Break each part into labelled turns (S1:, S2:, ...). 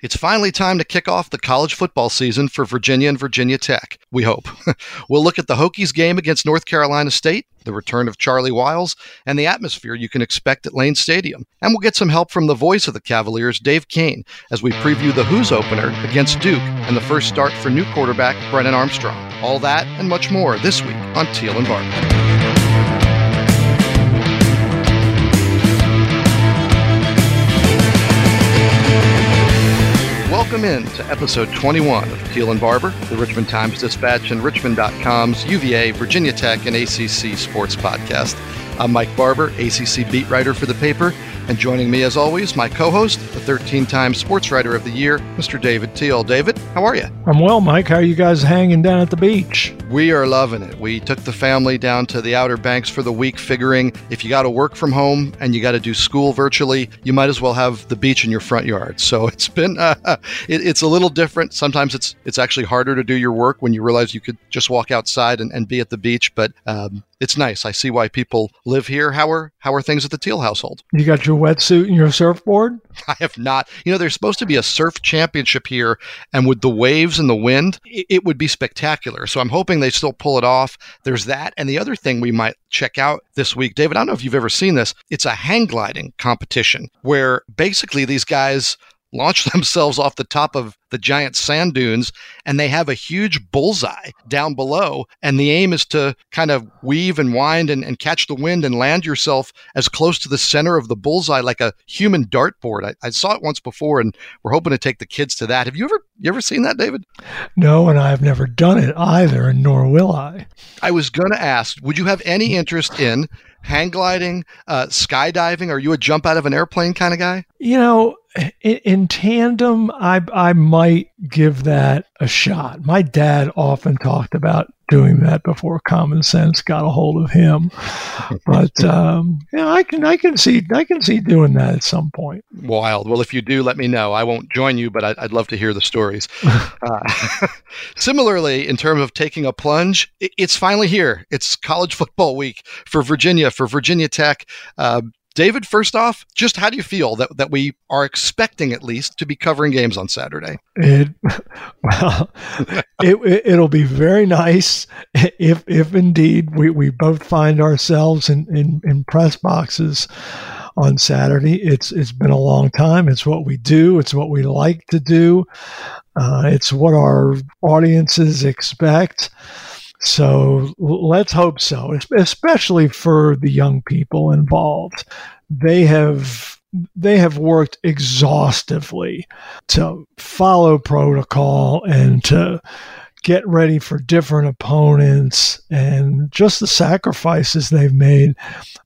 S1: It's finally time to kick off the college football season for Virginia and Virginia Tech. We hope. we'll look at the Hokies game against North Carolina State, the return of Charlie Wiles, and the atmosphere you can expect at Lane Stadium. And we'll get some help from the voice of the Cavaliers, Dave Koehn, as we preview the Hoos opener against Duke and the first start for new quarterback Brennan Armstrong. All that and much more this week on Teel and Barber. Welcome in to episode 21 of Teel and Barber, the Richmond Times Dispatch and Richmond.com's UVA, Virginia Tech, and ACC sports podcast. I'm Mike Barber, ACC beat writer for the paper, and joining me, as always, my co host, the 13 time Sports Writer of the Year, Mr. David Teel. David, how are you?
S2: I'm well, Mike. How are you guys hanging down at the beach?
S1: We are loving it. We took the family down to the Outer Banks for the week, figuring if you got to work from home and you got to do school virtually, you might as well have the beach in your front yard. So it's been, uh, it, it's a little different. Sometimes it's it's actually harder to do your work when you realize you could just walk outside and, and be at the beach. But um, it's nice. I see why people live here. How are how are things at the Teel household?
S2: You got your wetsuit and your surfboard?
S1: I have not. You know, there's supposed to be a surf championship here, and with the waves and the wind, it, it would be spectacular. So I'm hoping they still pull it off. There's that, and the other thing we might check out this week, David. I don't know if you've ever seen this. It's a hang gliding competition where basically these guys launch themselves off the top of the giant sand dunes and they have a huge bullseye down below. And the aim is to kind of weave and wind and, and catch the wind and land yourself as close to the center of the bullseye like a human dartboard. I, I saw it once before and we're hoping to take the kids to that. Have you ever you ever seen that david?
S2: No and i've never done it either and nor will i.
S1: I was going to ask would you have any interest in hang gliding, uh, skydiving? Are you a jump out of an airplane kind of guy?
S2: You know, in, in, tandem, I I might give that a shot. My dad often talked about doing that before common sense got a hold of him. But um, yeah, I can I can see I can see doing that at some point.
S1: Wild. Well, if you do, let me know. I won't join you, but I'd, I'd love to hear the stories. uh, similarly, in terms of taking a plunge, it's finally here. It's college football week for Virginia for Virginia Tech. Uh, David, first off, just how do you feel that, that we are expecting at least to be covering games on Saturday?
S2: It well, it, it will be very nice if if indeed we, we both find ourselves in, in, in press boxes on Saturday. It's it's been a long time. It's what we do. It's what we like to do. Uh, it's what our audiences expect. So let's hope so, especially for the young people involved. They have they have worked exhaustively to follow protocol and to get ready for different opponents and just the sacrifices they've made.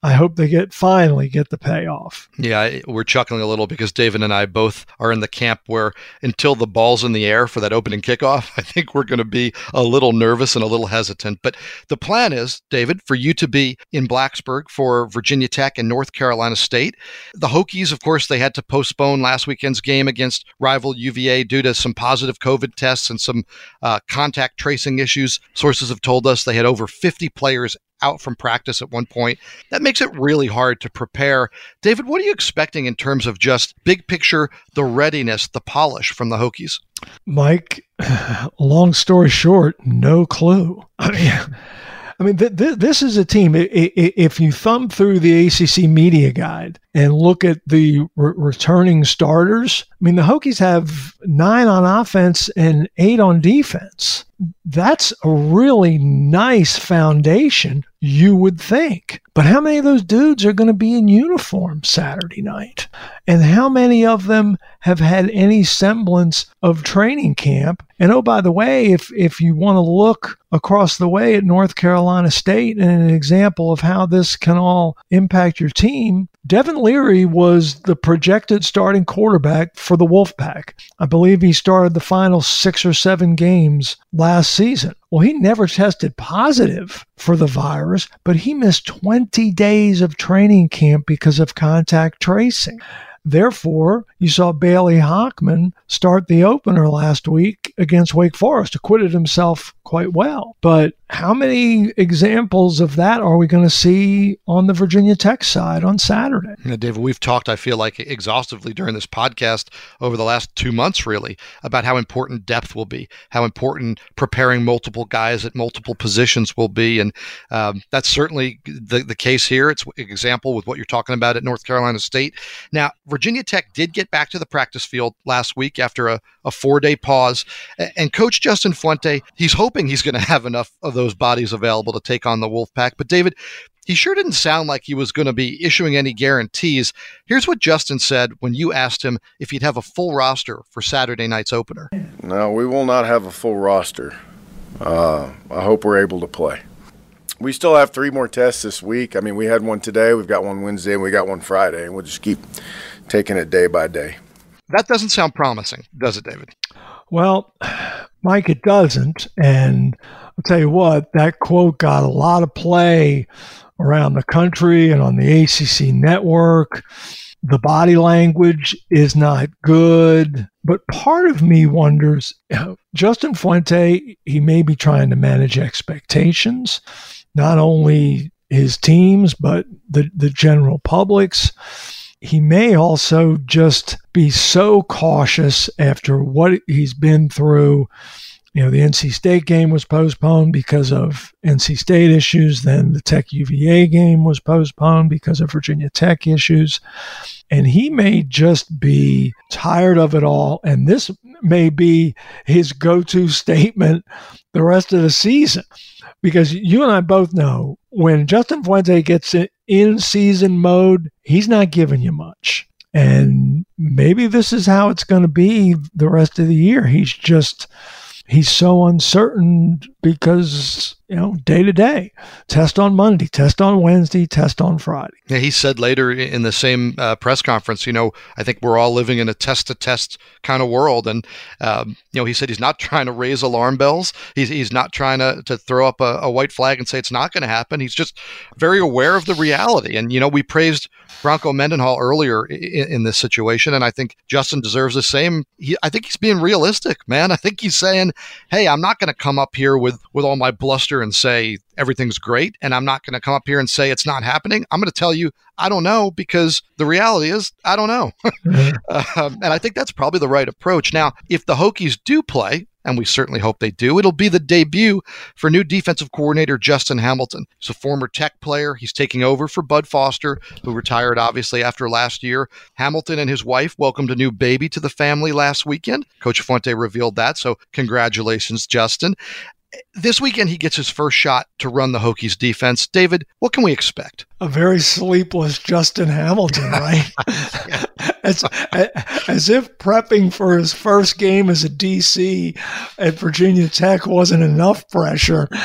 S2: I hope they get finally get the payoff.
S1: Yeah, we're chuckling a little because David and I both are in the camp where until the ball's in the air for that opening kickoff, I think we're going to be a little nervous and a little hesitant. But the plan is, David, for you to be in Blacksburg for Virginia Tech and North Carolina State. The Hokies, of course, they had to postpone last weekend's game against rival UVA due to some positive COVID tests and some uh, contact tracing issues. Sources have told us they had over 50 players out from practice at one point. That makes it really hard to prepare. David, what are you expecting in terms of just big picture, the readiness, the polish from the Hokies?
S2: Mike, long story short, no clue. I mean, I mean, th- th- this is a team. If you thumb through the ACC media guide and look at the re- returning starters, I mean, the Hokies have nine on offense and eight on defense. That's a really nice foundation, you would think. But how many of those dudes are going to be in uniform Saturday night? And how many of them have had any semblance of training camp? And oh, by the way, if, if you want to look across the way at North Carolina State and an example of how this can all impact your team, Devin Leary was the projected starting quarterback for the Wolfpack. I believe he started the final six or seven games last season. Well, he never tested positive for the virus, but he missed 20 days of training camp because of contact tracing. Therefore, you saw Bailey Hockman start the opener last week against Wake Forest, acquitted himself quite well. But how many examples of that are we going to see on the Virginia Tech side on Saturday?
S1: You David, we've talked, I feel like, exhaustively during this podcast over the last two months, really, about how important depth will be, how important preparing multiple guys at multiple positions will be. And um, that's certainly the, the case here. It's an example with what you're talking about at North Carolina State. Now, Virginia Tech did get back to the practice field last week after a, a four day pause. And Coach Justin Fuente, he's hoping he's going to have enough of those bodies available to take on the Wolfpack. But David, he sure didn't sound like he was going to be issuing any guarantees. Here's what Justin said when you asked him if he'd have a full roster for Saturday night's opener.
S3: No, we will not have a full roster. Uh, I hope we're able to play. We still have three more tests this week. I mean, we had one today, we've got one Wednesday, and we got one Friday, and we'll just keep taking it day by day.
S1: That doesn't sound promising, does it, David?
S2: Well, Mike, it doesn't. And I'll tell you what, that quote got a lot of play around the country and on the ACC network. The body language is not good. But part of me wonders Justin Fuente, he may be trying to manage expectations, not only his teams, but the, the general public's he may also just be so cautious after what he's been through. You know, the NC State game was postponed because of NC State issues. Then the Tech UVA game was postponed because of Virginia Tech issues. And he may just be tired of it all. And this may be his go to statement the rest of the season. Because you and I both know when Justin Fuente gets in season mode, he's not giving you much. And maybe this is how it's going to be the rest of the year. He's just he's so uncertain because you know day to day. Test on monday test on wednesday test on friday.
S1: Yeah he said later in the same uh, press conference you know i think we're all living in a test to test kind of world. And um, you know he said he's not trying to raise alarm bells. He's, he's not trying to, to throw up a, a white flag and say it's not going to happen. He's just very aware of the reality. And you know we praised bronco mendenhall earlier in, in this situation and i think justin deserves the same. He, i think he's being realistic man. I think he's saying hey i'm not going to come up here with with all my bluster and say everything's great and I'm not going to come up here and say it's not happening. I'm going to tell you I don't know because the reality is I don't know. mm-hmm. um, and I think that's probably the right approach. Now, if the Hokies do play, and we certainly hope they do. It'll be the debut for new defensive coordinator Justin Hamilton. He's a former Tech player. He's taking over for Bud Foster, who retired obviously after last year. Hamilton and his wife welcomed a new baby to the family last weekend. Coach Fuente revealed that, so congratulations, Justin this weekend he gets his first shot to run the Hokies defense. David, what can we expect?
S2: A very sleepless Justin Hamilton, right? as, as if prepping for his first game as a DC at Virginia Tech wasn't enough pressure.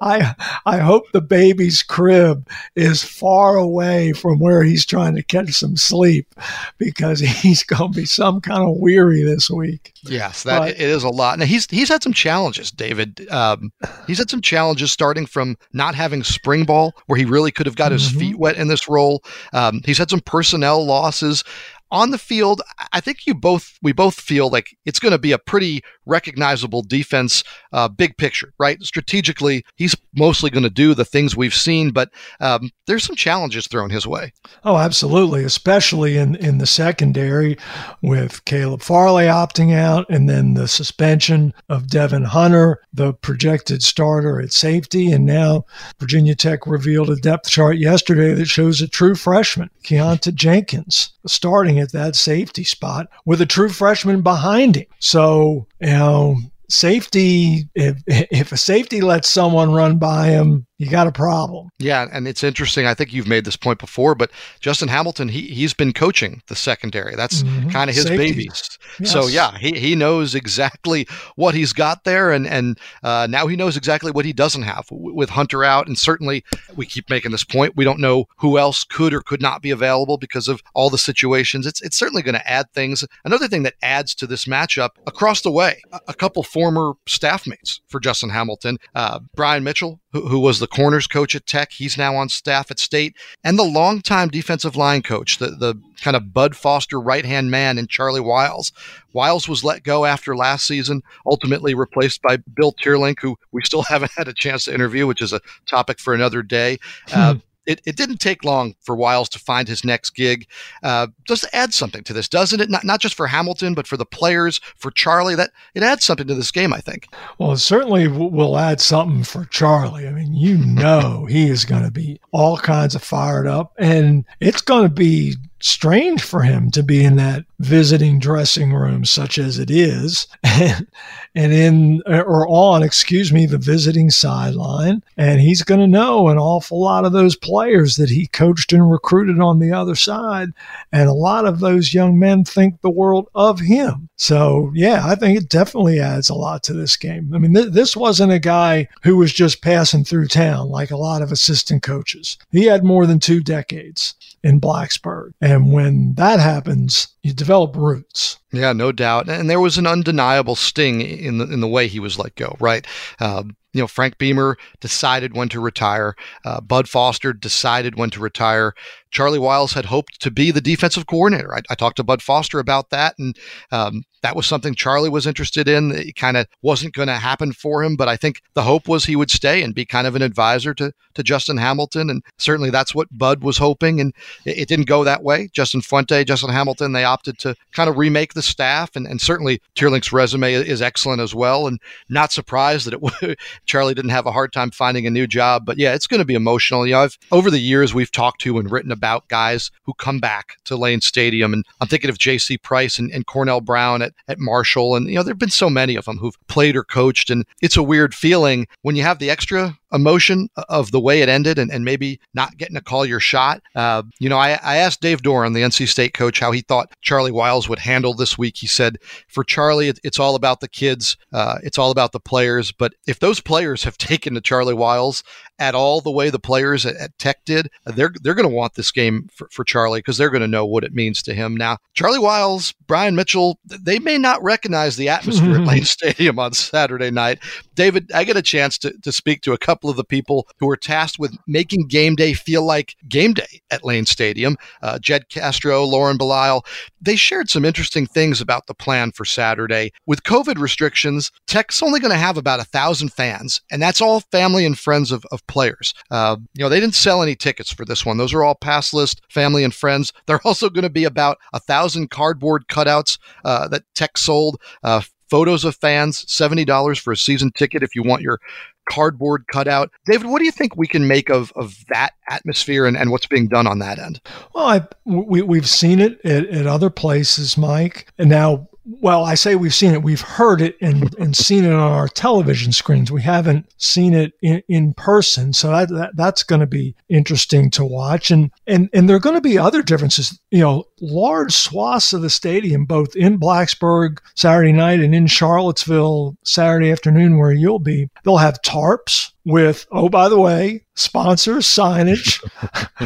S2: I I hope the baby's crib is far away from where he's trying to catch some sleep because he's going to be some kind of weary this week.
S1: Yes, that but, it is a lot. Now he's he's had some challenges, David. Um, he's had some challenges starting from not having spring ball, where he really could have got his mm-hmm. feet wet in this role. Um, he's had some personnel losses on the field, I think you both we both feel like it's going to be a pretty recognizable defense, uh, big picture, right? Strategically, he's mostly going to do the things we've seen, but um, there's some challenges thrown his way.
S2: Oh, absolutely, especially in in the secondary with Caleb Farley opting out, and then the suspension of Devin Hunter, the projected starter at safety, and now Virginia Tech revealed a depth chart yesterday that shows a true freshman, Keonta Jenkins, starting at that safety spot with a true freshman behind him. So, you know, safety, if, if a safety lets someone run by him, you got a problem.
S1: Yeah, and it's interesting. I think you've made this point before, but Justin Hamilton, he he's been coaching the secondary. That's mm-hmm. kind of his Safety. baby. Yes. So yeah, he, he knows exactly what he's got there, and and uh, now he knows exactly what he doesn't have with Hunter out, and certainly we keep making this point. We don't know who else could or could not be available because of all the situations. It's it's certainly going to add things. Another thing that adds to this matchup across the way, a, a couple former staff mates for Justin Hamilton, uh, Brian Mitchell who, who, was the corners coach at Tech. He's now on staff at State. And the longtime defensive line coach, the, the kind of Bud Foster right hand man in Charlie Wiles. Wiles was let go after last season, ultimately replaced by Bill Teerlinck, who we still haven't had a chance to interview, which is a topic for another day. Hmm. Uh, it, it didn't take long for Wiles to find his next gig. Uh, just add something to this, doesn't it? Not, not just for Hamilton, but for the players, for Charlie. That it adds something to this game, I think.
S2: Well, it certainly will add something for Charlie. I mean, you know, he is going to be all kinds of fired up, and it's going to be strange for him to be in that visiting dressing room such as it is and, and in or on excuse me the visiting sideline and he's going to know an awful lot of those players that he coached and recruited on the other side and a lot of those young men think the world of him. So yeah i think it definitely adds a lot to this game. I mean th- this wasn't a guy who was just passing through town like a lot of assistant coaches. He had more than two decades in blacksburg and when that happens, you develop roots.
S1: Yeah, no doubt. And there was an undeniable sting in the in the way he was let go, right? Um, you know, Frank Beamer decided when to retire. Uh, Bud Foster decided when to retire. Charlie Wiles had hoped to be the defensive coordinator. I, I talked to Bud Foster about that, and um, that was something Charlie was interested in. It kind of wasn't going to happen for him, but I think the hope was he would stay and be kind of an advisor to, to Justin Hamilton. And certainly that's what Bud was hoping. And it, it didn't go that way. Justin Fuente, Justin Hamilton, they opted to kind of remake the staff. And, and certainly Teerlinck's resume is excellent as well. And not surprised that it Charlie didn't have a hard time finding a new job. But yeah, it's going to be emotional. You know, I've, over the years, we've talked to and written about guys who come back to Lane Stadium. And I'm thinking of J.C. Price and, and Cornell Brown at, at Marshall. And, you know, there have been so many of them who've played or coached. And it's a weird feeling when you have the extra emotion of the way it ended and, and maybe not getting to call your shot. Uh, you know, I, I asked Dave Doeren, the NC State coach, how he thought Charlie Wiles would handle this week. He said, for Charlie, it, it's all about the kids, uh, it's all about the players. But if those players have taken to Charlie Wiles at all the way the players at, at Tech did, they're they're going to want this game for, for Charlie because they're going to know what it means to him. Now, Charlie Wiles, Brian Mitchell, they may not recognize the atmosphere at Lane Stadium on Saturday night. David, I get a chance to, to speak to a couple of the people who were tasked with making game day feel like game day at Lane Stadium. Uh, Jed Castro, Lauren Belisle, they shared some interesting things about the plan for Saturday. With COVID restrictions, Tech's only going to have about a thousand fans, and that's all family and friends of, of players. Uh, you know, they didn't sell any tickets for this one. Those are all pass list, family and friends. They're also going to be about a thousand cardboard cutouts uh, that Tech sold. Uh, photos of fans, $70 for a season ticket if you want your cardboard cutout. David, what do you think we can make of, of that atmosphere and, and what's being done on that end?
S2: Well, I, we, we've seen it at, at other places, Mike. And now well, I say we've seen it. We've heard it and, and seen it on our television screens. We haven't seen it in, in person. So that, that that's going to be interesting to watch. And, and, and there are going to be other differences. You know, large swaths of the stadium, both in Blacksburg Saturday night and in Charlottesville Saturday afternoon, where you'll be, they'll have tarps with, oh, by the way, sponsors signage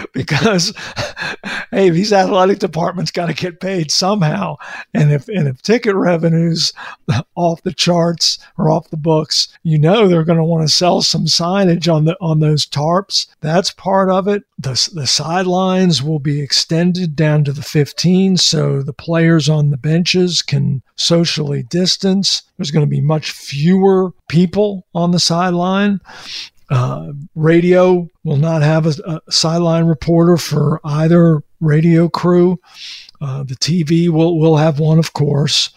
S2: because hey these athletic departments got to get paid somehow. And if and if ticket revenues off the charts or off the books you know they're going to want to sell some signage on the on those tarps. That's part of it. The, the sidelines will be extended down to the 15 so the players on the benches can socially distance there's going to be much fewer people on the sideline uh, radio will not have a, a, sideline reporter for either radio crew. Uh, the TV will will have one, of course,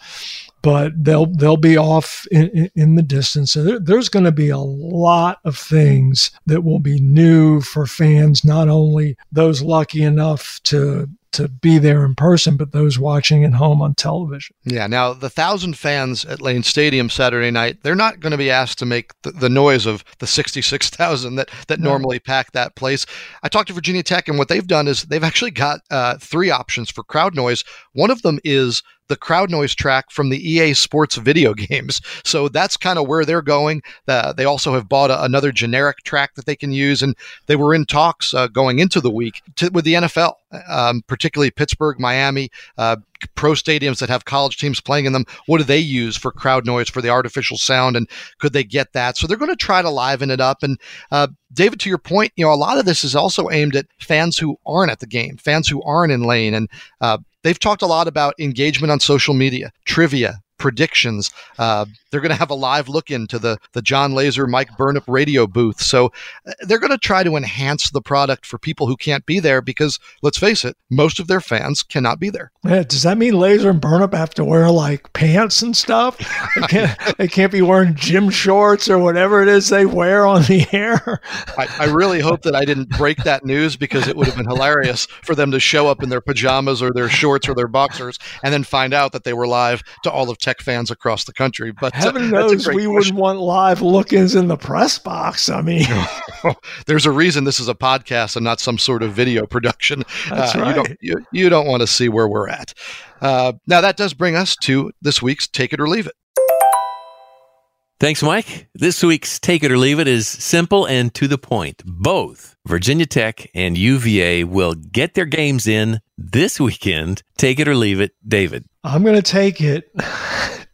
S2: but they'll they'll be off in, in, in the distance. So there, there's going to be a lot of things that will be new for fans, not only those lucky enough to to be there in person, but those watching at home on television.
S1: Yeah. Now, the thousand fans at Lane Stadium Saturday night, they're not going to be asked to make the, the noise of the 66,000 that, that no. normally pack that place. I talked to Virginia Tech, and what they've done is they've actually got uh, three options for crowd noise. One of them is the crowd noise track from the EA Sports video games. So that's kind of where they're going. Uh, they also have bought a, another generic track that they can use, and they were in talks uh, going into the week to, with the NFL. Um, particularly Pittsburgh, Miami, uh, pro stadiums that have college teams playing in them. What do they use for crowd noise for the artificial sound, and could they get that? So they're going to try to liven it up. And uh, David, to your point, you know, a lot of this is also aimed at fans who aren't at the game, fans who aren't in lane, and uh, they've talked a lot about engagement on social media, trivia, predictions. Uh, they're going to have a live look into the the Jon Laaser, Mike Burnop radio booth. So uh, they're going to try to enhance the product for people who can't be there because let's face it, most of their fans cannot be there.
S2: Yeah, does that mean Laaser and Burnop have to wear like pants and stuff? They can't, they can't be wearing gym shorts or whatever it is they wear on the air.
S1: I, I really hope that I didn't break that news because it would have been hilarious for them to show up in their pajamas or their shorts or their boxers and then find out that they were live to all of Tech fans across the country. But
S2: heaven knows we question. wouldn't want live look-ins in the press box. I mean,
S1: there's a reason this is a podcast and not some sort of video production.
S2: That's uh, right.
S1: You don't, you, you don't want to see where we're at. Uh, now that does bring us to this week's Take It or Leave It.
S4: Thanks, Mike. This week's Take It or Leave It is simple and to the point. Both Virginia Tech and UVA will get their games in this weekend. Take it or leave it, David.
S2: I'm going to take it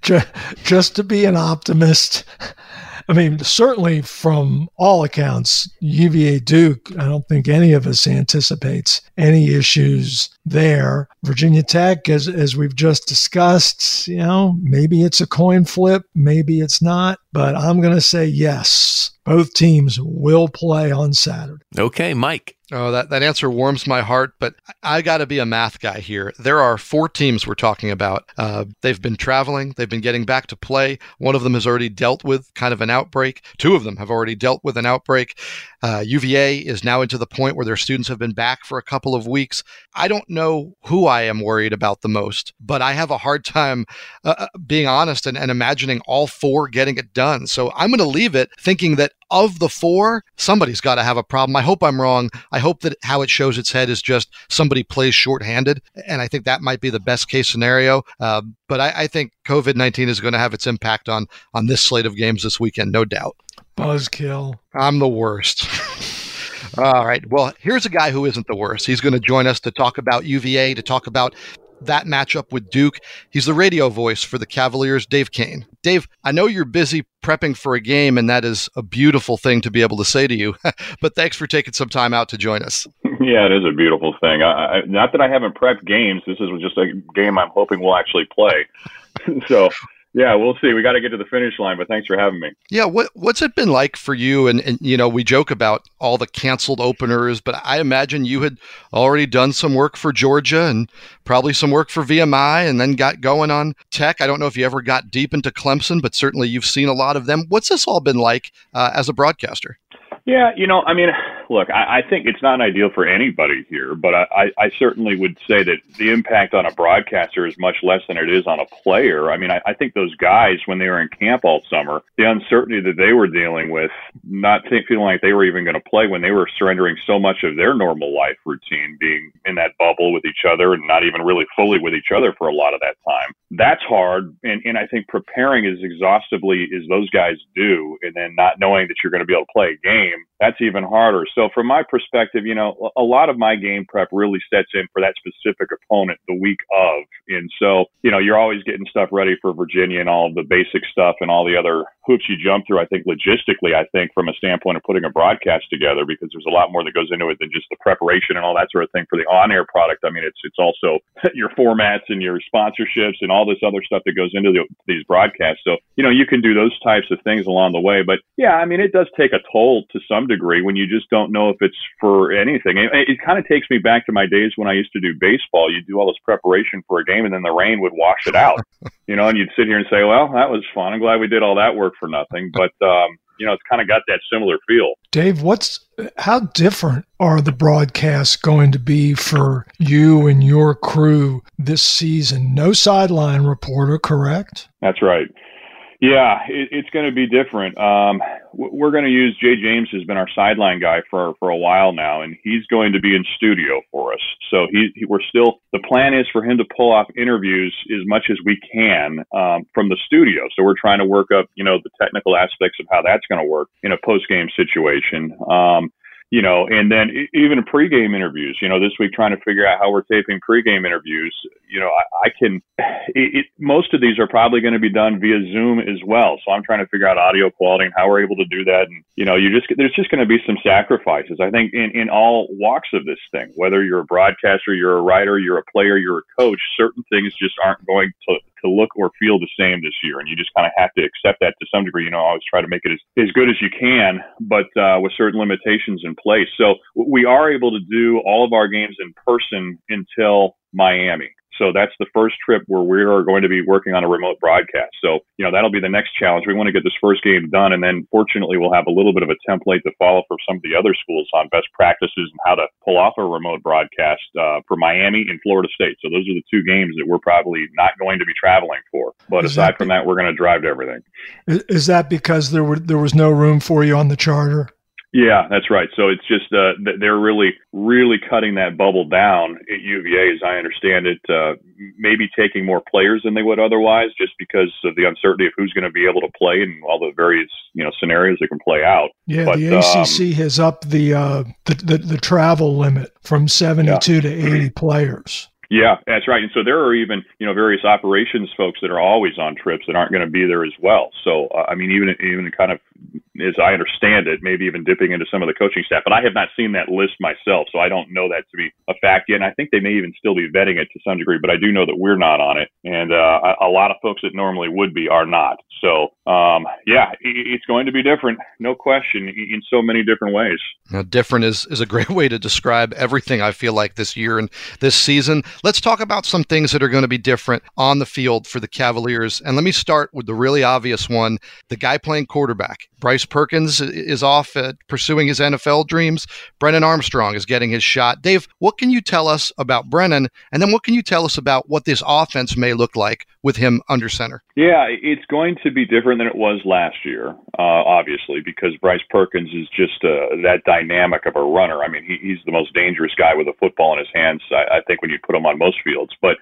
S2: just to be an optimist. I mean, certainly from all accounts, UVA Duke, I don't think any of us anticipates any issues there. Virginia Tech, as, as we've just discussed, you know, maybe it's a coin flip, maybe it's not, but I'm going to say yes. Both teams will play on Saturday.
S4: Okay, Mike.
S1: Oh, that, that answer warms my heart, but I got to be a math guy here. There are four teams we're talking about. Uh, they've been traveling, they've been getting back to play. One of them has already dealt with kind of an outbreak. Two of them have already dealt with an outbreak. Uh, UVA is now into the point where their students have been back for a couple of weeks. I don't know who I am worried about the most, but I have a hard time uh, uh being honest and, and imagining all four getting it done. So I'm going to leave it thinking that of the four, somebody's got to have a problem. I hope I'm wrong. I hope that how it shows its head is just somebody plays shorthanded. And I think that might be the best case scenario. Uh, but I, I think COVID 19 is going to have its impact on, on this slate of games this weekend, no doubt.
S2: Buzzkill.
S1: I'm the worst. All right. Well, here's a guy who isn't the worst. He's going to join us to talk about UVA, to talk about that matchup with Duke. He's the radio voice for the Cavaliers, Dave Koehn. Dave, I know you're busy prepping for a game, and that is a beautiful thing to be able to say to you. but thanks for taking some time out to join us.
S5: Yeah, it is a beautiful thing. I, I, not that I haven't prepped games. This is just a game I'm hoping we'll actually play. so yeah, we'll see. We got to get to the finish line, but thanks for having me.
S1: Yeah, what what's it been like for you? And, and you know, we joke about all the canceled openers, but I imagine you had already done some work for Georgia and probably some work for VMI, and then got going on Tech. I don't know if you ever got deep into Clemson, but certainly you've seen a lot of them. What's this all been like uh, as a broadcaster?
S5: Yeah, you know, I mean, look, I, I think it's not ideal for anybody here, but I, I, I certainly would say that the impact on a broadcaster is much less than it is on a player. I mean, I, I think those guys, when they were in camp all summer, the uncertainty that they were dealing with, not think, feeling like they were even going to play when they were surrendering so much of their normal life routine, being in that bubble with each other and not even really fully with each other for a lot of that time. That's hard. And, and I think preparing as exhaustively as those guys do, and then not knowing that you're going to be able to play a game that's even harder. So from my perspective, you know, a lot of my game prep really sets in for that specific opponent the week of. And so, you know, you're always getting stuff ready for Virginia and all of the basic stuff and all the other hoops you jump through. I think logistically, I think from a standpoint of putting a broadcast together, because there's a lot more that goes into it than just the preparation and all that sort of thing for the on-air product. I mean, it's it's also your formats and your sponsorships and all this other stuff that goes into the, these broadcasts. So, you know, you can do those types of things along the way. But yeah, I mean, it does take a toll to some degree when you just don't know if it's for anything. It, it kind of takes me back to my days when I used to do baseball. You'd do all this preparation for a game, and then the rain would wash it out. you know, and you'd sit here and say, "Well, that was fun. I'm glad we did all that work for nothing." But um, you know, it's kind of got that similar feel.
S2: Dave, what's how different are the broadcasts going to be for you and your crew this season? No sideline reporter, correct?
S5: That's right. Yeah, it, it's going to be different. Um, we're going to use Jay James has been our sideline guy for for a while now, and he's going to be in studio for us. So he, he we're still the plan is for him to pull off interviews as much as we can um, from the studio. So we're trying to work up you know the technical aspects of how that's going to work in a post game situation. Um, you know, and then even pregame interviews, you know, this week trying to figure out how we're taping pregame interviews, you know, I, I can, it, it, most of these are probably going to be done via Zoom as well. So I'm trying to figure out audio quality and how we're able to do that. And, you know, you just, there's just going to be some sacrifices. I think in, in all walks of this thing, whether you're a broadcaster, you're a writer, you're a player, you're a coach, certain things just aren't going to, to look or feel the same this year. And you just kind of have to accept that to some degree. You know, always try to make it as, as good as you can, but uh, with certain limitations in place. So we are able to do all of our games in person until Miami. So that's the first trip where we are going to be working on a remote broadcast. So, you know, that'll be the next challenge. We want to get this first game done. And then fortunately, we'll have a little bit of a template to follow for some of the other schools on best practices and how to pull off a remote broadcast uh, for Miami and Florida State. So those are the two games that we're probably not going to be traveling for. But is aside from that, we're going to drive to everything.
S2: Is that because there were there was no room for you on the charter?
S5: Yeah, that's right. So it's just uh, they're really, really cutting that bubble down at UVA, as I understand it. Uh, maybe taking more players than they would otherwise, just because of the uncertainty of who's going to be able to play and all the various you know scenarios that can play out.
S2: Yeah, but, the ACC um, has upped the, uh, the, the the travel limit from seventy-two yeah. to eighty players.
S5: Yeah, that's right. And so there are even, you know, various operations folks that are always on trips that aren't going to be there as well. So, uh, I mean, even even kind of as I understand it, maybe even dipping into some of the coaching staff. But I have not seen that list myself, so I don't know that to be a fact yet. And I think they may even still be vetting it to some degree, but I do know that we're not on it, and uh, a lot of folks that normally would be are not. So, um, yeah, it's going to be different, no question, in so many different ways.
S1: Now, different is is a great way to describe everything. I feel like this year and this season. Let's talk about some things that are going to be different on the field for the Cavaliers, and let me start with the really obvious one: the guy playing quarterback. Bryce Perkins is off uh, pursuing his NFL dreams. Brennan Armstrong is getting his shot. Dave, what can you tell us about Brennan? And then what can you tell us about what this offense may look like with him under center?
S5: Yeah, it's going to be different than it was last year, uh, obviously, because Bryce Perkins is just uh, that dynamic of a runner. I mean, he, he's the most dangerous guy with a football in his hands, I, I think, when you put him on most fields. But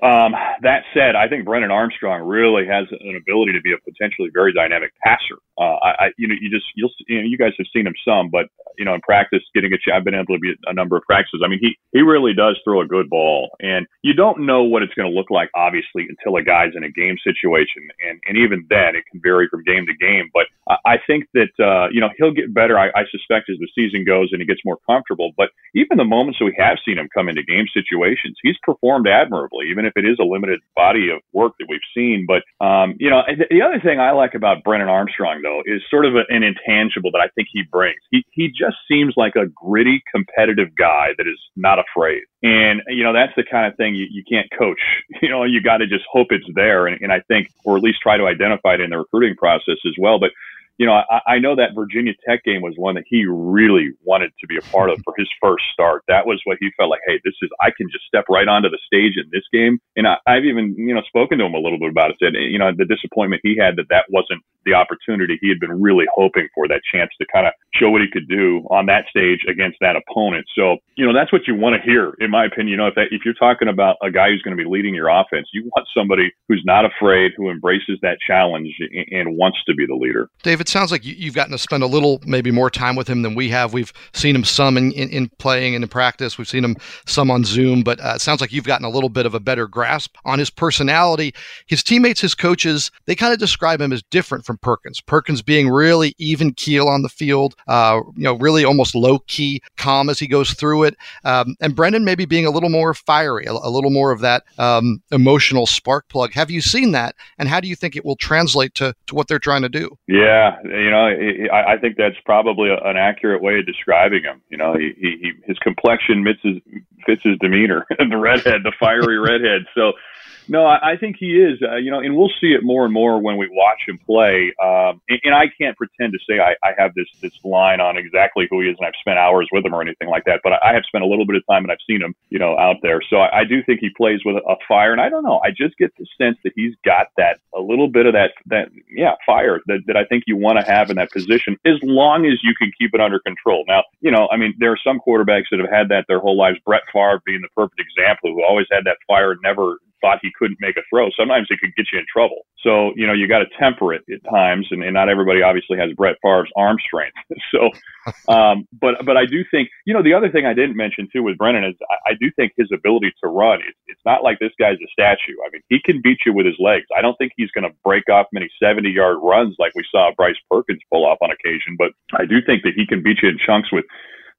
S5: um, that said, I think Brennan Armstrong really has an ability to be a potentially very dynamic passer. Uh, I, you know, you just you'll, you know, you guys have seen him some, but you know, in practice, getting a chance, I've been able to be a number of practices. I mean, he he really does throw a good ball, and you don't know what it's going to look like, obviously, until a guy's in a game situation, and and even then, it can vary from game to game. But I, I think that uh, you know he'll get better. I, I suspect as the season goes and he gets more comfortable. But even the moments that we have seen him come into game situations, he's performed admirably, even if it is a limited body of work that we've seen. But um, you know, the other thing I like about Brennan Armstrong though is sort of an intangible that I think he brings. He he just seems like a gritty, competitive guy that is not afraid. And you know, that's the kind of thing you, you can't coach. You know, you got to just hope it's there, and, and I think, or at least try to identify it in the recruiting process as well. But you know, I, I know that Virginia Tech game was one that he really wanted to be a part of for his first start. That was what he felt like, hey, this is I can just step right onto the stage in this game. And I, I've even you know spoken to him a little bit about it. Said you know the disappointment he had that that wasn't the opportunity he had been really hoping for that chance to kind of show what he could do on that stage against that opponent. So you know that's what you want to hear, in my opinion. You know if that, if you're talking about a guy who's going to be leading your offense, you want somebody who's not afraid, who embraces that challenge and, and wants to be the leader.
S1: David sounds like you've gotten to spend a little, maybe more time with him than we have. We've seen him some in, in, in playing and in practice. We've seen him some on Zoom, but uh, it sounds like you've gotten a little bit of a better grasp on his personality. His teammates, his coaches, they kind of describe him as different from Perkins. Perkins being really even keel on the field, uh, you know, really almost low key, calm as he goes through it. Um, and Brendan maybe being a little more fiery, a, a little more of that um, emotional spark plug. Have you seen that? And how do you think it will translate to, to what they're trying to do?
S5: Yeah, you know, I, I think that's probably an accurate way of describing him. You know, he, he his complexion fits his, fits his demeanor, the redhead, the fiery redhead. So no, I, I think he is. Uh, you know, and we'll see it more and more when we watch him play. Um, and, and I can't pretend to say I, I have this this line on exactly who he is, and I've spent hours with him or anything like that. But I, I have spent a little bit of time, and I've seen him, you know, out there. So I, I do think he plays with a, a fire, and I don't know. I just get the sense that he's got that a little bit of that that yeah fire that that I think you want to have in that position, as long as you can keep it under control. Now, you know, I mean, there are some quarterbacks that have had that their whole lives. Brett Favre being the perfect example, who always had that fire, and never thought he couldn't make a throw. Sometimes it could get you in trouble. So, you know, you got to temper it at times, and, and not everybody obviously has Brett Favre's arm strength. so, um, but but I do think, you know, the other thing I didn't mention too with Brennan is I, I do think his ability to run. It's, it's not like this guy's a statue. I mean, he can beat you with his legs. I don't think he's going to break off many 70 yard runs like we saw Bryce Perkins pull off on occasion, but I do think that he can beat you in chunks with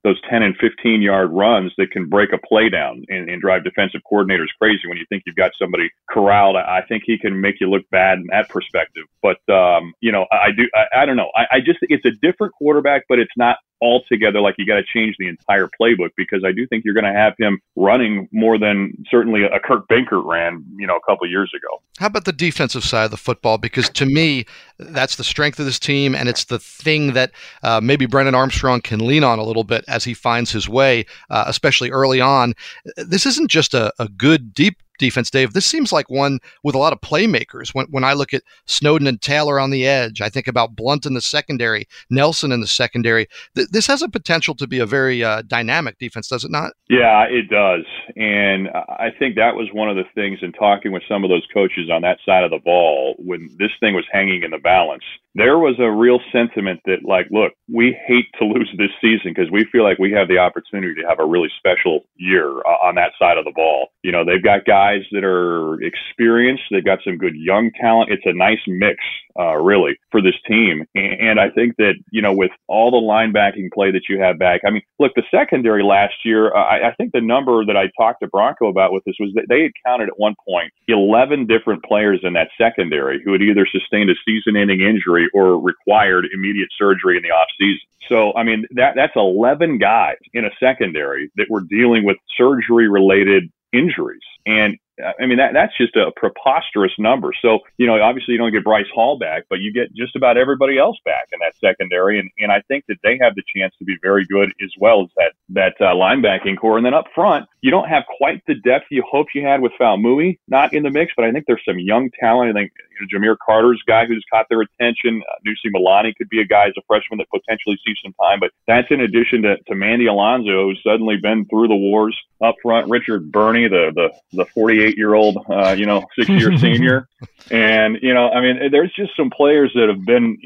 S5: those 10 and 15 yard runs that can break a play down and, and, drive defensive coordinators crazy when you think you've got somebody corralled. I think he can make you look bad in that perspective. But, um, you know, I do, I, I don't know. I, I just think it's a different quarterback, but it's not altogether like you got to change the entire playbook because I do think you're going to have him running more than certainly a Kurt Benkert ran, you know, a couple years ago.
S1: How about the defensive side of the football? Because to me, that's the strength of this team, and it's the thing that uh, maybe Brennan Armstrong can lean on a little bit as he finds his way, uh, especially early on. This isn't just a, a good deep defense, Dave, this seems like one with a lot of playmakers. When, when I look at Snowden and Taylor on the edge, I think about Blunt in the secondary, Nelson in the secondary. Th- this has a potential to be a very uh, dynamic defense, does it not?
S5: Yeah, it does. And I think that was one of the things in talking with some of those coaches on that side of the ball when this thing was hanging in the balance there was a real sentiment that like look we hate to lose this season because we feel like we have the opportunity to have a really special year uh, on that side of the ball you know they've got guys that are experienced. They've got some good young talent. It's a nice mix uh, really for this team. And, and i think that you know with all the linebacking play that you have back i mean look the secondary last year uh, I, I think the number that i talked to bronco about with this was that they had counted at one point 11 different players in that secondary who had either sustained a season ending injury or required immediate surgery in the off season. So, I mean, that, that's 11 guys in a secondary that were dealing with surgery related injuries. And I mean, that, that's just a preposterous number. So, you know, obviously you don't get Bryce Hall back, but you get just about everybody else back in that secondary. And, and I think that they have the chance to be very good as well as that, that uh, linebacking core. And then up front, you don't have quite the depth you hoped you had with Faumui, not in the mix, but I think there's some young talent. I think Jahmeer Carter's guy who's caught their attention. Uh, Nusi Malani could be a guy as a freshman that potentially sees some time, but that's in addition to, to Mandy Alonso, who's suddenly been through the wars up front. Richard Burney, the, the, the 48 year old, uh, you know, six year senior. And, you know, I mean, there's just some players that have been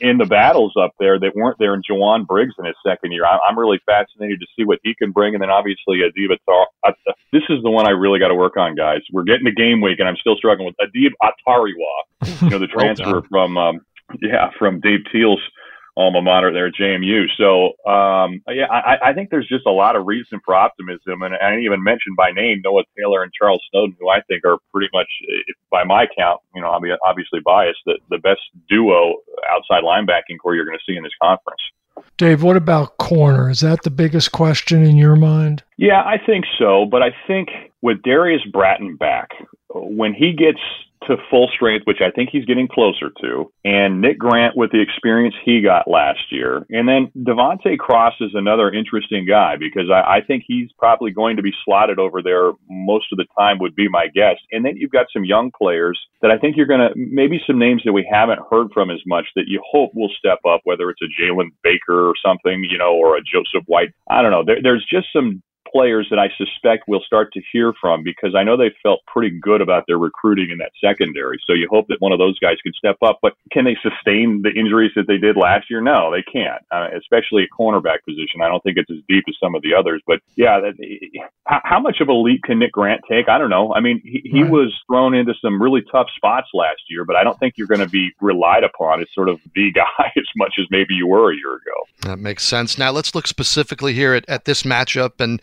S5: in the battles up there that weren't there in Jowon Briggs in his second year. I'm really fascinated to see what he can bring. And then obviously Adeeb Atar. This is the one I really got to work on, guys. We're getting to game week, and I'm still struggling with Adeeb Atariwa, you know, the transfer from, um, yeah, from Dave Teel's alma mater there at JMU. So, um, yeah, I, I think there's just a lot of reason for optimism. And I didn't even mention by name Noah Taylor and Charles Snowden, who I think are pretty much, by my count, you know, I'm obviously biased, the, the best duo outside linebacking core you're going to see in this conference.
S2: Dave, what about corner? Is that the biggest question in your mind?
S5: Yeah, I think so. But I think with Darius Bratton back, when he gets to full strength, which I think he's getting closer to, and Nick Grant with the experience he got last year. And then De'Vante Cross is another interesting guy because I, I think he's probably going to be slotted over there most of the time, would be my guess. And then you've got some young players that I think you're going to, maybe some names that we haven't heard from as much that you hope will step up, whether it's a Jalen Baker or something, you know, or a Joseph White. I don't know. There, there's just some players that I suspect we'll start to hear from because I know they felt pretty good about their recruiting in that secondary. So you hope that one of those guys can step up. But can they sustain the injuries that they did last year? No, they can't, uh, especially a cornerback position. I don't think it's as deep as some of the others. But yeah, that, how, how much of a leap can Nick Grant take? I don't know. I mean, he, he right. was thrown into some really tough spots last year, but I don't think you're going to be relied upon as sort of the guy as much as maybe you were a year ago.
S1: That makes sense. Now let's look specifically here at, at this matchup and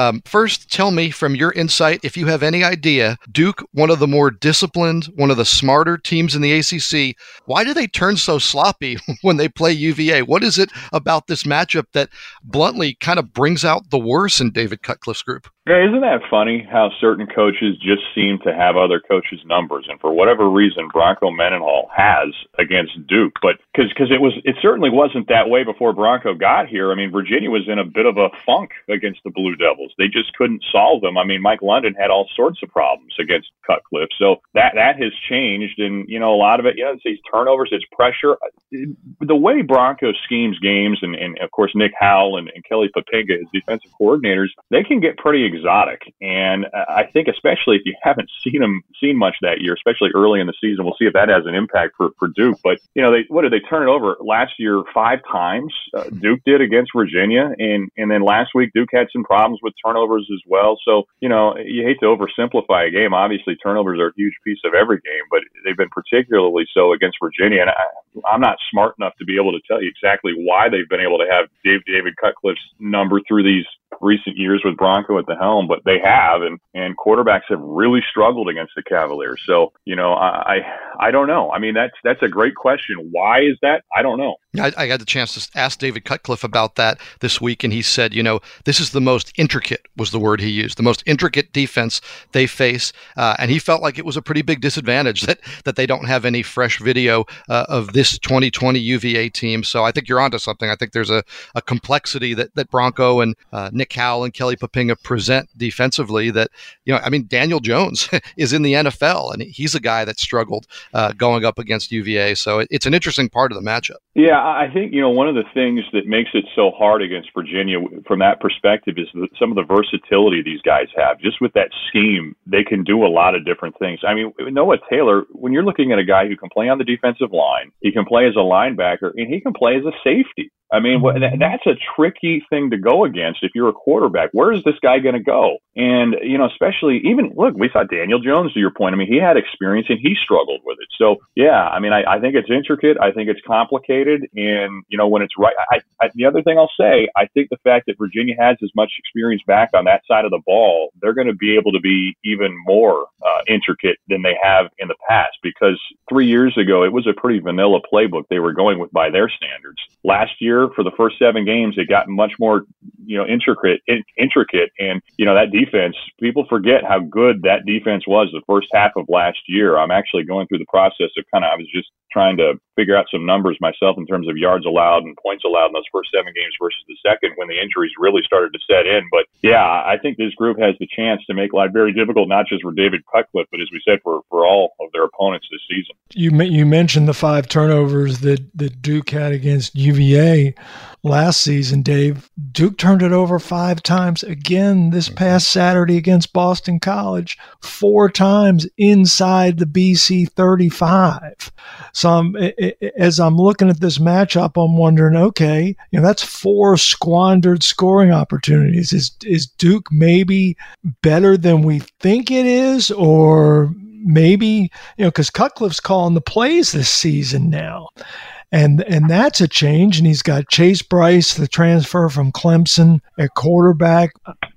S1: um, first, tell me from your insight if you have any idea Duke, one of the more disciplined, one of the smarter teams in the ACC, why do they turn so sloppy when they play UVA? What is it about this matchup that bluntly kind of brings out the worst in David Cutcliffe's group?
S5: Yeah, isn't that funny how certain coaches just seem to have other coaches' numbers, and for whatever reason, Bronco Mendenhall has against Duke, but because it was it certainly wasn't that way before Bronco got here. I mean, Virginia was in a bit of a funk against the Blue Devils They just couldn't solve them. I mean, Mike London had all sorts of problems against Cutcliffe, so that that has changed, and you know a lot of it. You know, it's these turnovers, it's pressure. The way Bronco schemes games, and, and of course Nick Howell and, and Kelly Poppinga as defensive coordinators, they can get pretty exotic. And I think, especially if you haven't seen them seen much that year, especially early in the season, we'll see if that has an impact for for Duke. But you know, they what did they turn it over last year five times? Uh, Duke did against Virginia, and and then last week Duke had some problems with turnovers as well. So you know, you hate to oversimplify a game. Obviously, turnovers are a huge piece of every game, but they've been particularly so against Virginia. And I, I'm not smart enough to be able to tell you exactly why they've been able to have Dave, David Cutcliffe's number through these recent years with Bronco at the helm, but they have, and and quarterbacks have really struggled against the Cavaliers. So you know, I I don't know. I mean, that's that's a great question. Why is that? I don't know.
S1: I, I got the chance to ask David Cutcliffe about that this week, and he said, you know, this is the most intricate was the word he used, the most intricate defense they face, uh, and he felt like it was a pretty big disadvantage that that they don't have any fresh video uh, of this 2020 UVA team. So I think you're onto something. I think there's a, a complexity that that Bronco and uh, Nick Howell and Kelly Poppinga present defensively that, you know, I mean, Daniel Jones is in the NFL and he's a guy that struggled uh, going up against UVA. So it, it's an interesting part of the matchup.
S5: Yeah, I think, you know, one of the things that makes it so hard against Virginia from that perspective is some of the versatility these guys have. Just with that scheme, they can do a lot of different things. I mean, Noah Taylor, when you're looking at a guy who can play on the defensive line, he can play as a linebacker, and he can play as a safety. I mean, that's a tricky thing to go against if you're a quarterback. Where is this guy going to go? And, you know, especially even, look, we saw Daniel Jones to your point. I mean, he had experience and he struggled with it. So, yeah, I mean, I, I think it's intricate. I think it's complicated. And, you know, when it's right, I, I, the other thing I'll say, I think the fact that Virginia has as much experience back on that side of the ball, they're going to be able to be even more uh, intricate than they have in the past because three years ago, it was a pretty vanilla playbook they were going with by their standards. Last year, for the first seven games, it got much more, you know, intricate, in, intricate, and you know that defense. People forget how good that defense was the first half of last year. I'm actually going through the process of kind of. I was just trying to figure out some numbers myself in terms of yards allowed and points allowed in those first seven games versus the second when the injuries really started to set in. But yeah, I think this group has the chance to make life very difficult, not just for David Cutcliffe, but as we said, for, for all of their opponents this season.
S2: You you mentioned the five turnovers that, that Duke had against UVA last season, Dave. Duke turned it over five times again this mm-hmm. past Saturday against Boston College, four times inside the BC 35. So I'm, as I'm looking at this matchup, I'm wondering, okay, you know, that's four squandered scoring opportunities. Is is Duke maybe better than we think it is, or maybe you know, because Cutcliffe's calling the plays this season now and and that's a change. And he's got Chase Brice, the transfer from Clemson at quarterback.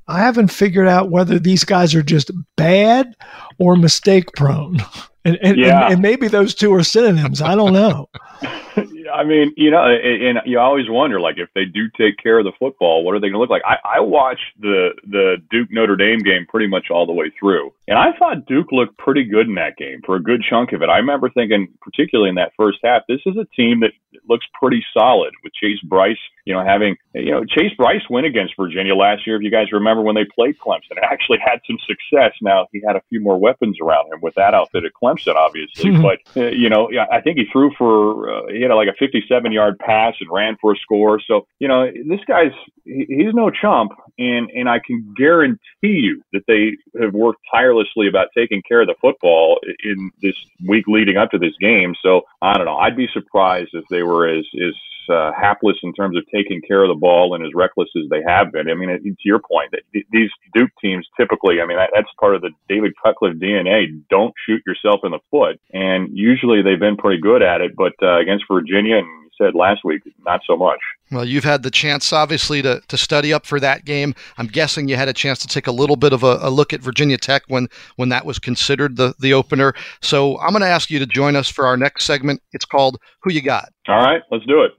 S2: I haven't figured out whether these guys are just bad or mistake prone. And, and, yeah. and, and maybe those two are synonyms. I don't know.
S5: I mean, you know, and, you always wonder, like, if they do take care of the football, what are they going to look like? I, I watched the the Duke Notre Dame game pretty much all the way through, and I thought Duke looked pretty good in that game for a good chunk of it. I remember thinking, particularly in that first half, this is a team that looks pretty solid with Chase Brice. You know, having you know Chase Brice win against Virginia last year. If you guys remember when they played Clemson, it actually had some success. Now he had a few more weapons around him with that outfit at Clemson, obviously. but uh, you know, I think he threw for uh, he had like a 57 yard pass and ran for a score. So, you know, this guy's, he's no chump. And, and I can guarantee you that they have worked tirelessly about taking care of the football in this week leading up to this game. So I don't know. I'd be surprised if they were as, as, uh, hapless in terms of taking care of the ball and as reckless as they have been. I mean, to your point, that these Duke teams typically, I mean, that's part of the David Cutcliffe DNA. Don't shoot yourself in the foot, and usually they've been pretty good at it. But uh, against Virginia and said last week, not so much.
S1: Well, you've had the chance, obviously, to, to study up for that game. I'm guessing you had a chance to take a little bit of a, a look at Virginia Tech when, when that was considered the, the opener. So I'm going to ask you to join us for our next segment. It's called Who You Got.
S5: All right, let's do it.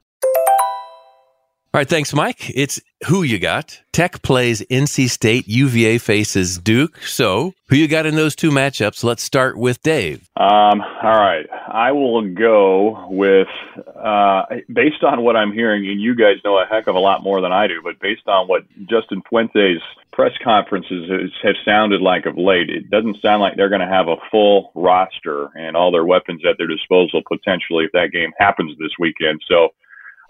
S4: All right, thanks, Mike. It's who you got. Tech plays NC State. UVA faces Duke. So, who you got in those two matchups? Let's start with Dave.
S5: Um, all right, I will go with uh, based on what I'm hearing, and you guys know a heck of a lot more than I do, but based on what Justin Fuente's press conferences have sounded like of late, it doesn't sound like they're going to have a full roster and all their weapons at their disposal potentially if that game happens this weekend. So.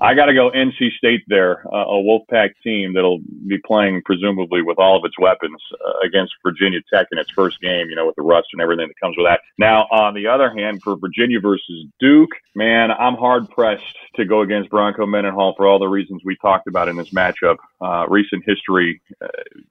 S5: I got to go NC State there, uh, a Wolfpack team that'll be playing presumably with all of its weapons uh, against Virginia Tech in its first game, you know, with the rust and everything that comes with that. Now, on the other hand, for Virginia versus Duke, man, I'm hard pressed to go against Bronco Mendenhall for all the reasons we talked about in this matchup. Uh, recent history uh,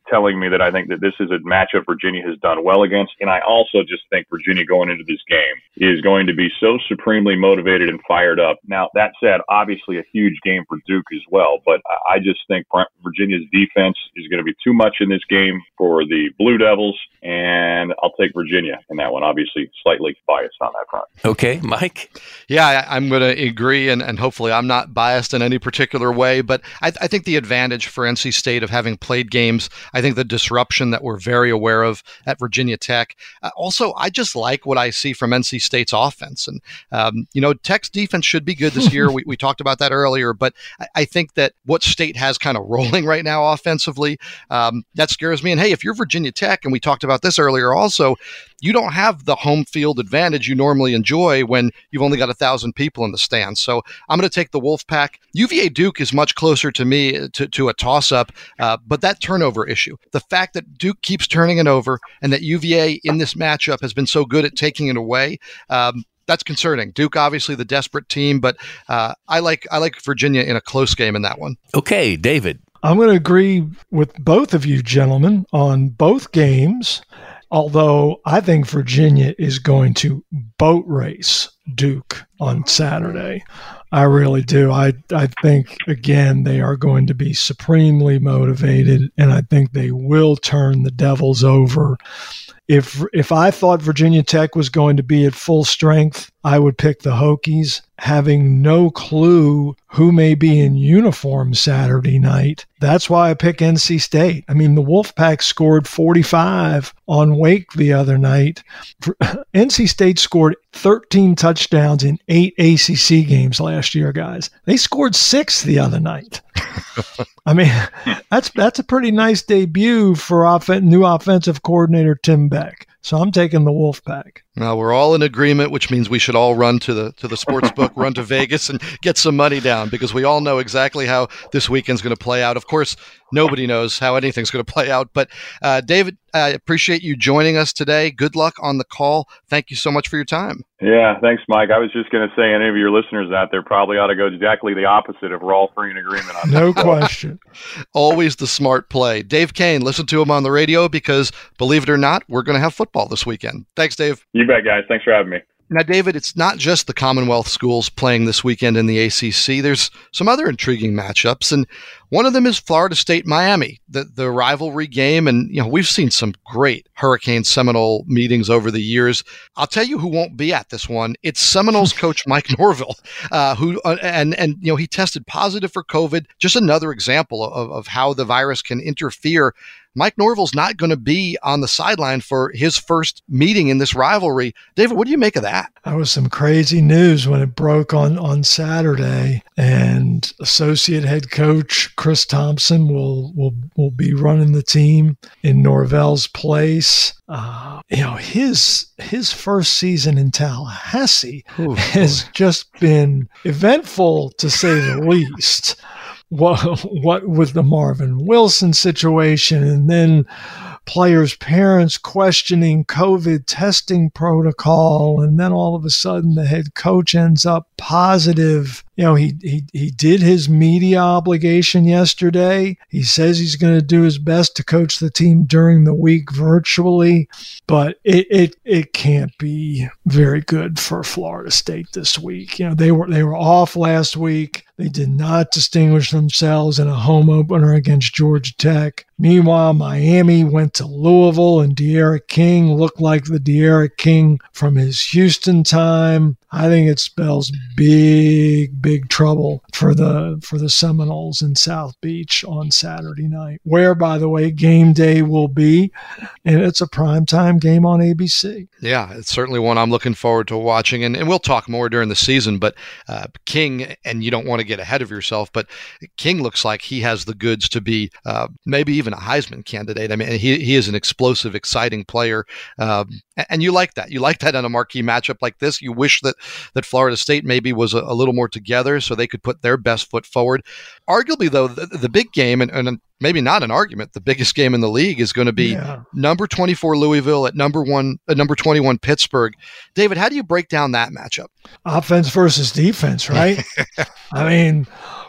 S5: telling me that I think that this is a matchup Virginia has done well against, and I also just think Virginia going into this game is going to be so supremely motivated and fired up. Now, that said, obviously a huge game for Duke as well. But I just think Virginia's defense is going to be too much in this game for the Blue Devils, and I'll take Virginia in that one. Obviously, slightly biased on that front.
S4: Okay, Mike.
S1: Yeah, I, am going to agree, and, and hopefully I'm not biased in any particular way. But I, I think the advantage for NC State of having played games, I think the disruption that we're very aware of at Virginia Tech. Uh, also, I just like what I see from NC State's offense, and um, you know, Tech's defense should be good this year. we, we talked about that earlier but I think that what State has kind of rolling right now offensively, um, that scares me. And hey, if you're Virginia Tech, and we talked about this earlier also, you don't have the home field advantage you normally enjoy when you've only got a thousand people in the stands. So I'm going to take the Wolfpack. UVA Duke is much closer to me to, to a toss up, uh, but that turnover issue, the fact that Duke keeps turning it over and that UVA in this matchup has been so good at taking it away, um, that's concerning. Duke, obviously the desperate team, but uh, I like I like Virginia in a close game in that one.
S4: Okay, David.
S2: I'm going to agree with both of you gentlemen on both games. Although I think Virginia is going to boat race Duke on Saturday. I really do. I, I think, again, they are going to be supremely motivated, and I think they will turn the Devils over if if I thought Virginia Tech was going to be at full strength, I would pick the Hokies, having no clue who may be in uniform Saturday night. That's why I pick NC State. I mean, the Wolfpack scored 45 on Wake the other night. NC State scored 13 touchdowns in eight ACC games last year, guys. They scored six the other night. I mean, that's that's a pretty nice debut for off- new offensive coordinator Tim Beck. So I'm taking the wolf pack.
S1: Now we're all in agreement, which means we should all run to the to the sports book, run to Vegas, and get some money down because we all know exactly how this weekend's going to play out. Of course, nobody knows how anything's going to play out. But uh, David, I appreciate you joining us today. Good luck on the call. Thank you so much for your time.
S5: Yeah, thanks, Mike. I was just going to say, any of your listeners out there probably ought to go exactly the opposite if we're all three in agreement on
S2: no that. No question.
S1: Always the smart play. Dave Koehn, listen to him on the radio because, believe it or not, we're going to have football this weekend. Thanks, Dave.
S5: You bet, guys. Thanks for having me.
S1: Now, David, it's not just the Commonwealth schools playing this weekend in the ACC. There's some other intriguing matchups, and one of them is Florida State Miami, the the rivalry game. And you know we've seen some great Hurricane Seminole meetings over the years. I'll tell you who won't be at this one. It's Seminoles coach Mike Norvell, uh, who uh, and and you know he tested positive for COVID. Just another example of, of how the virus can interfere Mike Norvell's not going to be on the sideline for his first meeting in this rivalry. David, what do you make of that?
S2: That was some crazy news when it broke on, on Saturday. And associate head coach Chris Thomsen will will will be running the team in Norvell's place. Uh, you know his his first season in Tallahassee Ooh, has boy. just been eventful to say the least what what with the Marvin Wilson situation, and then players' parents questioning COVID testing protocol, and then all of a sudden the head coach ends up positive. You know, he he he did his media obligation yesterday. He says he's going to do his best to coach the team during the week virtually, but it it it can't be very good for Florida State this week. You know, they were they were off last week. They did not distinguish themselves in a home opener against Georgia Tech. Meanwhile, Miami went to Louisville and D'Eriq King looked like the D'Eriq King from his Houston time. I think it spells big, big trouble for the for the Seminoles in South Beach on Saturday night, where, by the way, game day will be, and it's a primetime game on ABC.
S1: Yeah, it's certainly one I'm looking forward to watching, and, and we'll talk more during the season. But uh, King, and you don't want to get ahead of yourself, but King looks like he has the goods to be uh, maybe even a Heisman candidate. I mean, he, he is an explosive, exciting player, um, and you like that. You like that in a marquee matchup like this. You wish that that Florida State maybe was a, a little more together so they could put their best foot forward. Arguably, though, the, the big game, and, and, maybe not an argument, the biggest game in the league is going to be yeah. number 24 Louisville at number one, uh, number 21 Pittsburgh. David, how do you break down that matchup?
S2: Offense versus defense, right? I mean,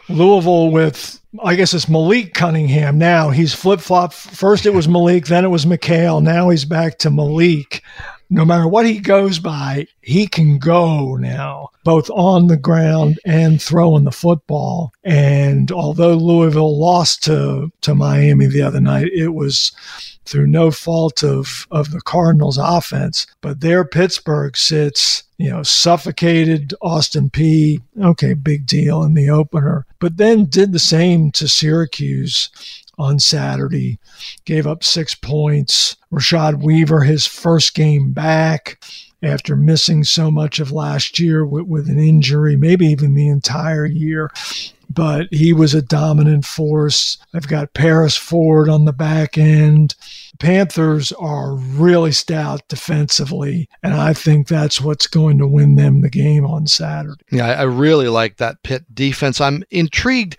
S2: Louisville with I guess it's Malik Cunningham now. He's flip flop. First it was Malik, then it was McHale. Now he's back to Malik no matter what he goes by, he can go now, both on the ground and throwing the football. And although Louisville lost to, to Miami the other night, it was through no fault of, of the Cardinals offense. But there Pittsburgh sits, you know, suffocated Austin Peay Okay, big deal in the opener. But then did the same to Syracuse on Saturday, gave up six points. Rashad Weaver, his first game back after missing so much of last year with, with an injury, maybe even the entire year. But he was a dominant force. I've got Paris Ford on the back end. Panthers are really stout defensively, and I think that's what's going to win them the game on Saturday.
S1: Yeah, I really like that Pitt defense. I'm intrigued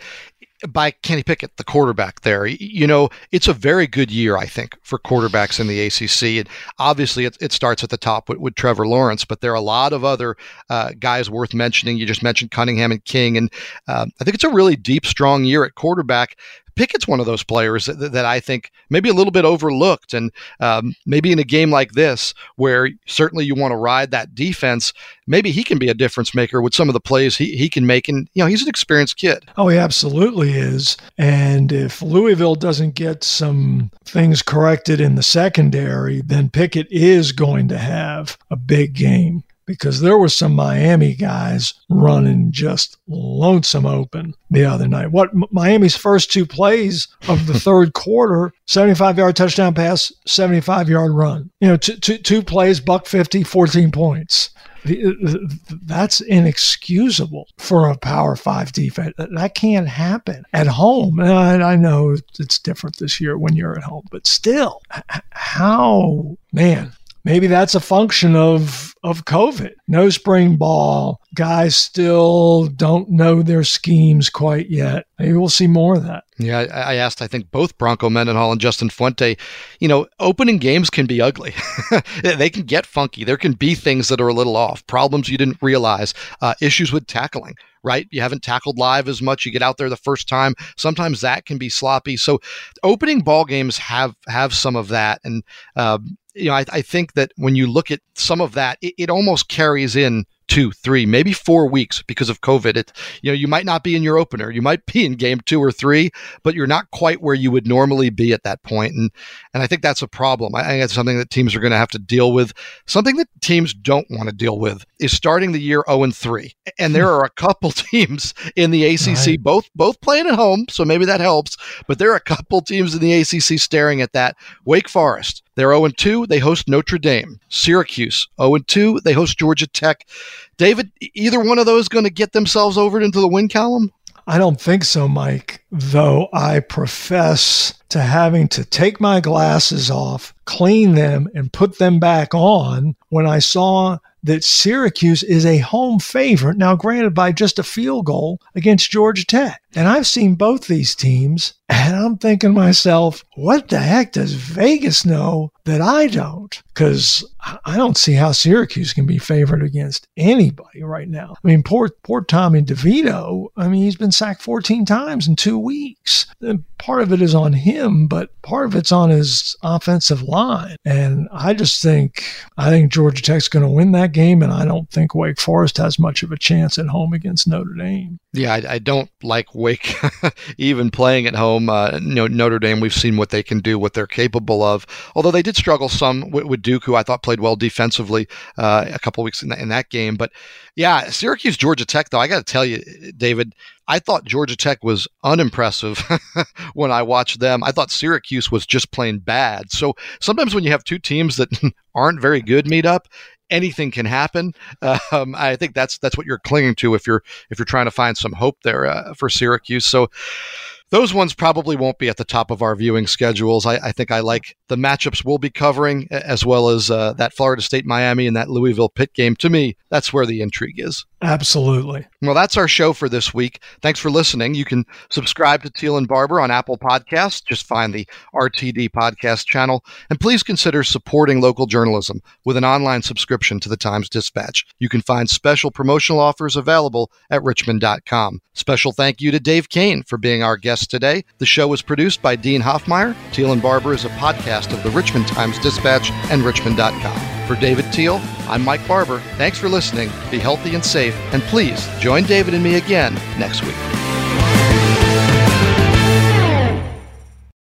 S1: by Kenny Pickett, the quarterback there. You know, it's a very good year, I think, for quarterbacks in the ACC. And obviously, it, it starts at the top with, with, Trevor Lawrence, but there are a lot of other uh, guys worth mentioning. You just mentioned Cunningham and King. And uh, I think it's a really deep, strong year at quarterback. Pickett's one of those players that, that I think maybe a little bit overlooked. And um, maybe in a game like this, where certainly you want to ride that defense, maybe he can be a difference maker with some of the plays he, he can make. And, you know, he's an experienced kid.
S2: Oh, he absolutely is. And if Louisville doesn't get some things corrected in the secondary, then Pickett is going to have a big game because there were some Miami guys running just lonesome open the other night. What Miami's first two plays of the third quarter 75 yard touchdown pass, 75 yard run. You know, two, two, two plays, buck 50, 14 points. That's inexcusable for a Power Five defense. That can't happen at home. And I know it's different this year when you're at home, but still, how, man, maybe that's a function of of COVID. No spring ball. Guys still don't know their schemes quite yet. Maybe we'll see more of that.
S1: Yeah, I asked, I think both Bronco Mendenhall and Justin Fuente, you know, opening games can be ugly. they can get funky. There can be things that are a little off, problems you didn't realize, uh, issues with tackling right? You haven't tackled live as much. You get out there the first time. Sometimes that can be sloppy. So, opening ball games have have some of that, and um, you know, I, I, think that when you look at some of that, it, it, almost carries in two, three, maybe four weeks because of COVID. It, you know, you might not be in your opener, you might be in game two or three, but you're not quite where you would normally be at that point. And and I think that's a problem. I think it's something that teams are going to have to deal with. Something that teams don't want to deal with is starting the year 0 and 3. And there are a couple teams in the ACC, right. both both playing at home, so maybe that helps. But there are a couple teams in the ACC staring at that. Wake Forest, they're 0 and 2. They host Notre Dame. Syracuse, 0 and 2. They host Georgia Tech. David, either one of those going to get themselves over into the win column?
S2: I don't think so, Mike, though I profess to having to take my glasses off, clean them, and put them back on when I saw that Syracuse is a home favorite, now granted by just a field goal against Georgia Tech. And I've seen both these teams, and I'm thinking to myself, what the heck does Vegas know that I don't? Because I don't see how Syracuse can be favored against anybody right now. I mean, poor poor Tommy DeVito. I mean, he's been sacked 14 times in two weeks. And part of it is on him him, but part of it's on his offensive line. And I just think I think Georgia Tech's going to win that game, and I don't think Wake Forest has much of a chance at home against Notre Dame.
S1: Yeah, I, I don't like Wake even playing at home. Uh, Notre Dame, we've seen what they can do, what they're capable of. Although they did struggle some with, with Duke, who I thought played well defensively uh, a couple weeks in, in that game. But yeah, Syracuse, Georgia Tech, though, I got to tell you, David, I thought Georgia Tech was unimpressive when I watched them. I thought Syracuse was just plain bad. So sometimes when you have two teams that aren't very good meet up, anything can happen. Um, I think that's that's what you're clinging to if you're if you're trying to find some hope there uh, for Syracuse. So those ones probably won't be at the top of our viewing schedules. I, I think I like the matchups we'll be covering, as well as uh, that Florida State Miami and that Louisville Pitt game. To me, that's where the intrigue is.
S2: Absolutely.
S1: Well, that's our show for this week. Thanks for listening. You can subscribe to Teel and Barber on Apple Podcasts. Just find the RTD podcast channel. And please consider supporting local journalism with an online subscription to the Times Dispatch. You can find special promotional offers available at richmond.com. Special thank you to Dave Koehn for being our guest today. The show was produced by Dean Hoffmeyer. Teel and Barber is a podcast of the Richmond Times Dispatch and richmond.com. For David Teel, I'm Mike Barber. Thanks for listening. Be healthy and safe, and please join David and me again next week.